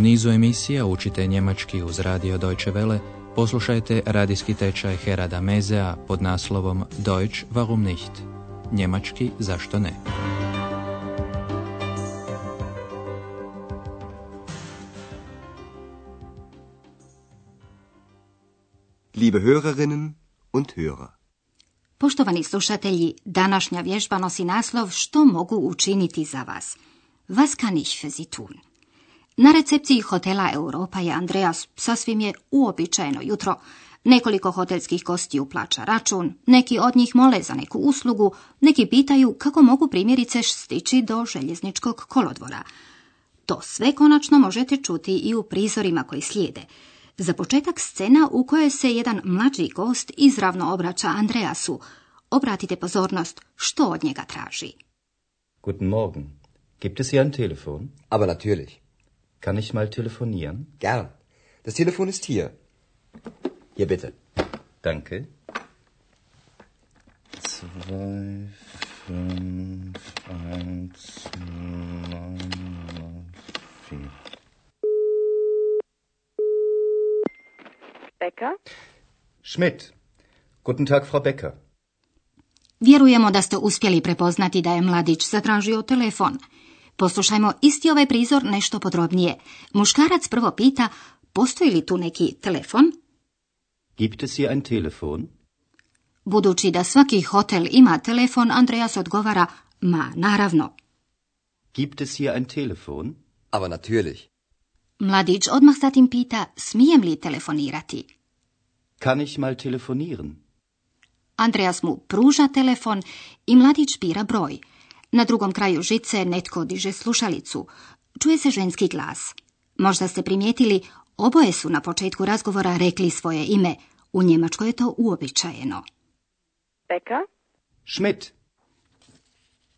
nizu emisija učite njemački uz radio Deutsche Welle, poslušajte radijski tečaj Herada Mezea pod naslovom Deutsch warum nicht? Njemački zašto ne? Liebe Hörerinnen und Hörer. Poštovani slušatelji, današnja vježba nosi naslov Što mogu učiniti za vas? Was kann ich für Sie tun? Na recepciji hotela Europa je Andreas sasvim je uobičajeno jutro. Nekoliko hotelskih gostiju plaća račun, neki od njih mole za neku uslugu, neki pitaju kako mogu primjerice stići do željezničkog kolodvora. To sve konačno možete čuti i u prizorima koji slijede. Za početak scena u kojoj se jedan mlađi gost izravno obraća Andreasu. Obratite pozornost što od njega traži. Guten Morgen. Gibt es hier ein Telefon? Aber natürlich. Kann ich mal telefonieren? Gern. Das Telefon ist hier. Hier bitte. Danke. Zwei, fünf, eins, neun, vier. Becker? Schmidt. Guten Tag, Frau Becker. Vjerujemo da ste uspjeli prepoznati da je mladić zatražio telefon. Poslušajmo isti ovaj prizor nešto podrobnije. Muškarac prvo pita, postoji li tu neki telefon? Gibt es hier ein Telefon? Budući da svaki hotel ima telefon, Andreas odgovara, ma naravno. Gibt es hier ein Telefon? Aber natürlich. Mladić odmah zatim pita, smijem li telefonirati? Kann ich mal telefonieren? Andreas mu pruža telefon i mladić bira broj. Na drugom kraju žice netko diže slušalicu. Čuje se ženski glas. Možda ste primijetili, oboje su na početku razgovora rekli svoje ime. U Njemačkoj je to uobičajeno. Becker? Schmidt.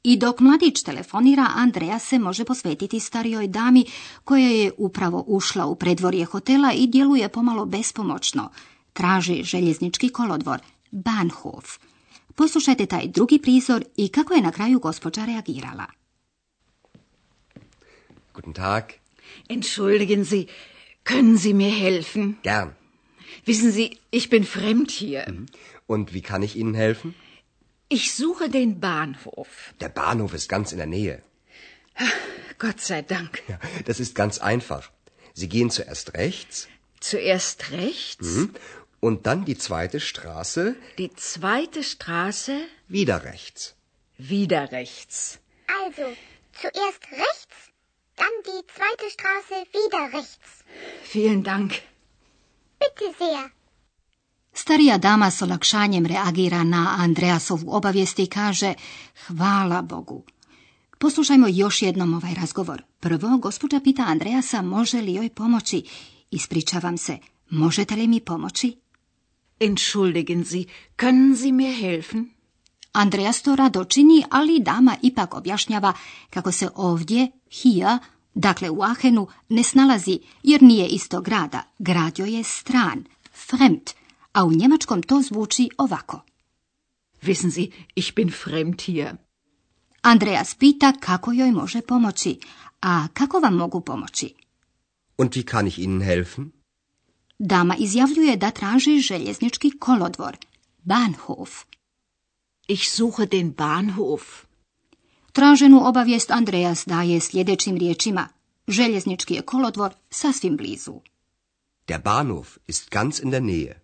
I dok mladić telefonira, Andreja se može posvetiti starijoj dami koja je upravo ušla u predvorje hotela i djeluje pomalo bespomoćno. Traži željeznički kolodvor, Bahnhof. Poslušajte taj drugi prizor i kako je na kraju gospođa reagirala. Guten Tag. Entschuldigen Sie, können Sie mir helfen? Gern. Wissen Sie, ich bin fremd hier. Und wie kann ich Ihnen helfen? Ich suche den Bahnhof. Der Bahnhof ist ganz in der Nähe. Gott sei Dank. Ja, das ist ganz einfach. Sie gehen zuerst rechts Zuerst rechts, und dann die zweite Straße die zweite Straße, wieder rechts. wieder rechts. Also, zuerst rechts, dann die zweite Straße wieder rechts. Vielen Dank. Bitte sehr. Starija dama s olakšanjem reagira na Andreasovu obavijest i kaže hvala Bogu. Poslušajmo još jednom ovaj razgovor. Prvo, gospođa pita Andreasa može li joj pomoći. Ispričavam se, možete li mi pomoći? Entschuldigen Sie, können Sie mir helfen? Andreas to rado čini, ali dama ipak objašnjava kako se ovdje, hier, dakle u Ahenu, ne snalazi jer nije isto grada. Grad joj je stran, fremd, a u njemačkom to zvuči ovako. Wissen Sie, ich bin fremd hier. Andreas pita kako joj može pomoći. A kako vam mogu pomoći? Und wie kann ich Ihnen helfen? Dama izjavljuje da traži željeznički kolodvor, Bahnhof. Ich suche den Bahnhof. Traženu obavijest Andreas daje sljedećim riječima. Željeznički je kolodvor sasvim blizu. Der Bahnhof ist ganz in der Nähe.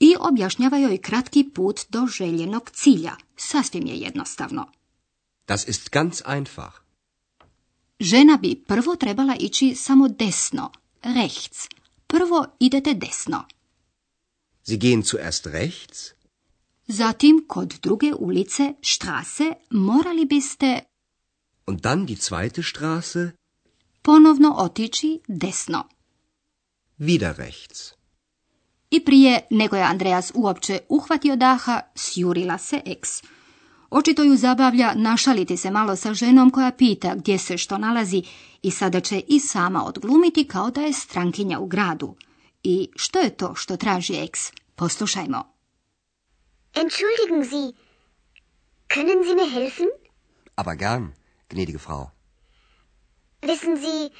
I objašnjava joj kratki put do željenog cilja. Sasvim je jednostavno. Das ist ganz einfach. Žena bi prvo trebala ići samo desno, rechts. Prvo idete desno. Sie gehen zuerst rechts Zatim, kod druge ulice, štrase, morali biste und dann die zweite Straße ponovno otići desno. wieder rechts. I prije nego je Andreas uopće uhvatio daha, sjurila se eks. Očito ju zabavlja našaliti se malo sa ženom koja pita gdje se što nalazi i sada će i sama odglumiti kao da je strankinja u gradu. I što je to što traži eks? Poslušajmo. Entschuldigen Sie, können Sie mir helfen? Aber gern, gnädige Frau. Wissen Sie,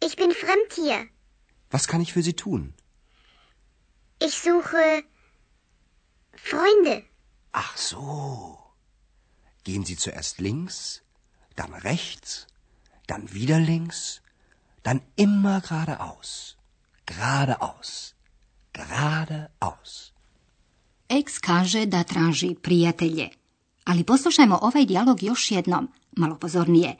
Ich bin fremd hier. Was kann ich für Sie tun? Ich suche Freunde. Ach so. Gehen Sie zuerst links, dann rechts, dann wieder links, dann immer geradeaus. Geradeaus. Geradeaus. Ex kaže da traži prijatelje. Ali poslušajmo ovaj dijalog još jednom, malo pozornije.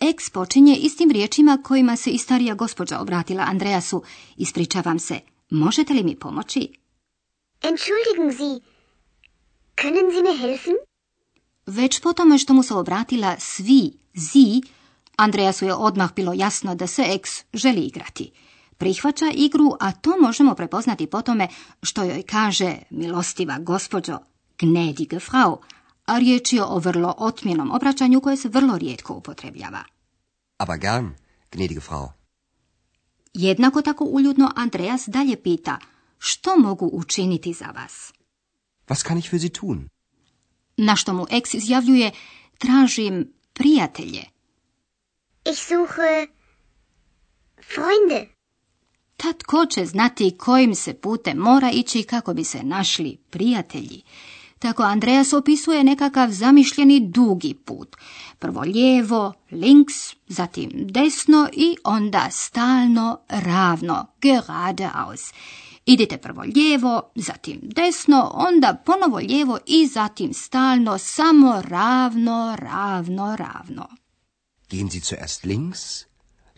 Ex počinje istim riječima kojima se i starija gospođa obratila Andreasu. Ispričavam se, možete li mi pomoći? Entschuldigen Sie. Können Sie mir helfen? Već po tome što mu se obratila svi, zi, Andreasu je odmah bilo jasno da se ex želi igrati. Prihvaća igru, a to možemo prepoznati po tome što joj kaže milostiva gospođo, gnädige Frau, a riječ je o vrlo otmjenom obraćanju koje se vrlo rijetko upotrebljava. Aber gern, gnädige Frau. Jednako tako uljudno Andreas dalje pita, što mogu učiniti za vas? Was kann ich für Sie tun? Na što mu ex izjavljuje, tražim prijatelje. Ich suche Freunde. Tad ko će znati kojim se putem mora ići kako bi se našli prijatelji. Tako Andreas opisuje nekakav zamišljeni dugi put. Prvo lijevo, links, zatim desno i onda stalno ravno, geradeaus. Idite prvo lijevo, zatim desno, onda ponovo lijevo i zatim stalno, samo ravno, ravno, ravno. Gehen Sie zuerst links,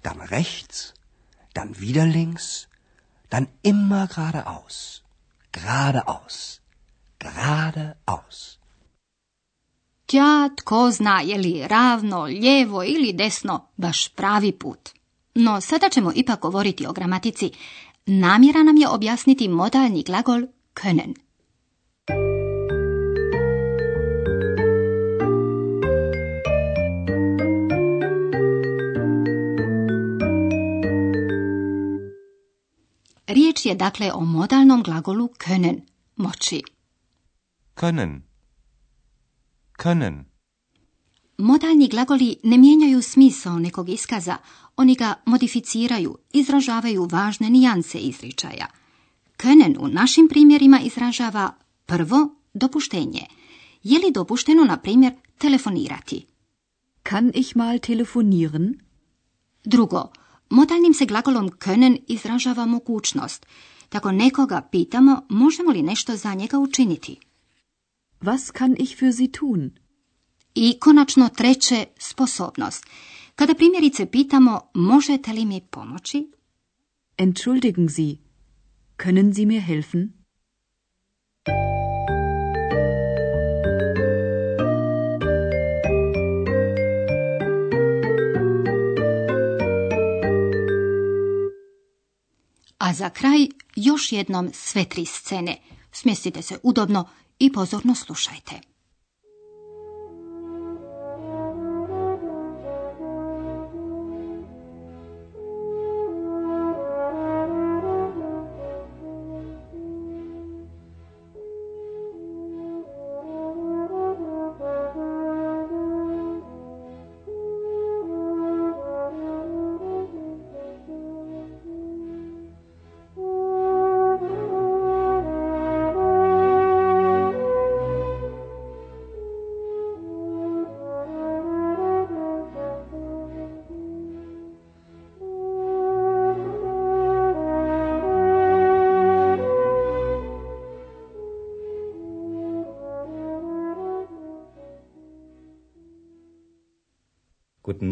dann rechts, dann wieder links, dann immer geradeaus. Geradeaus. Geradeaus. Tja, tko zna je li ravno, lijevo ili desno baš pravi put. No, sada ćemo ipak govoriti o gramatici. Namjera nam je objasniti modalni glagol können. Riječ je dakle o modalnom glagolu können, moći. Können. Können. Modalni glagoli ne mijenjaju smisao nekog iskaza, oni ga modificiraju, izražavaju važne nijanse izričaja. Können u našim primjerima izražava prvo dopuštenje. Je li dopušteno, na primjer, telefonirati? Kann ich mal telefonieren? Drugo, modalnim se glagolom können izražava mogućnost. Tako nekoga pitamo možemo li nešto za njega učiniti. Was kann ich für Sie tun? I konačno treće, sposobnost. Kada primjerice pitamo možete li mi pomoći, Entschuldigen Sie. Können Sie mir helfen? a za kraj još jednom sve tri scene. Smjestite se udobno i pozorno slušajte.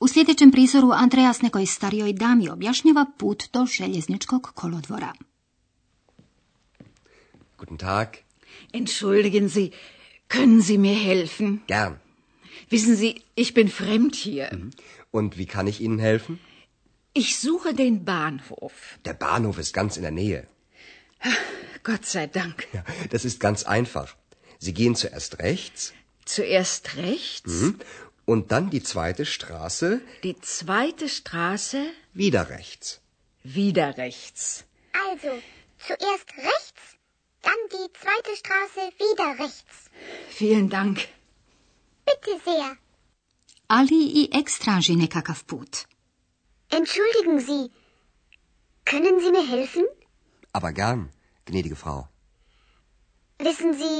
U sljedećem prizoru Andreas nekoj starijoj dami objašnjava put do željezničkog kolodvora. Guten Tag. Entschuldigen Sie. Können Sie mir helfen? Gern. Wissen Sie, ich bin fremd hier. Und wie kann ich Ihnen helfen? Ich suche den Bahnhof. Der Bahnhof ist ganz in der Nähe. Gott sei Dank. Ja, das ist ganz einfach. Sie gehen zuerst rechts Zuerst rechts, und dann die zweite Straße die zweite Straße, wieder rechts. wieder rechts. Also, zuerst rechts, dann die zweite Straße wieder rechts. Vielen Dank. Bitte sehr. Ali i Ex traži nekakav put. Entschuldigen Sie. Können Sie mir helfen? Aber gern, gnädige Frau. Wissen Sie,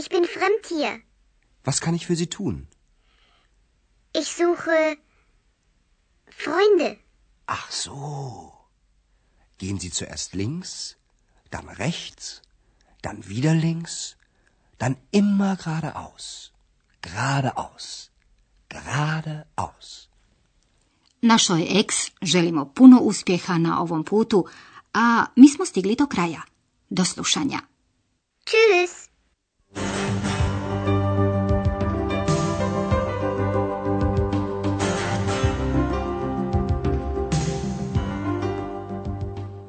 ich bin fremd hier. Was kann ich für Sie tun? Ich suche Freunde. Ach so. Gehen Sie zuerst links, dann rechts, dann wieder links, dann immer geradeaus. Geradeaus. Geradeaus. Našoj ex želimo puno uspjeha na ovom putu, a mi smo stigli do kraja. Do slušanja. Tschüss.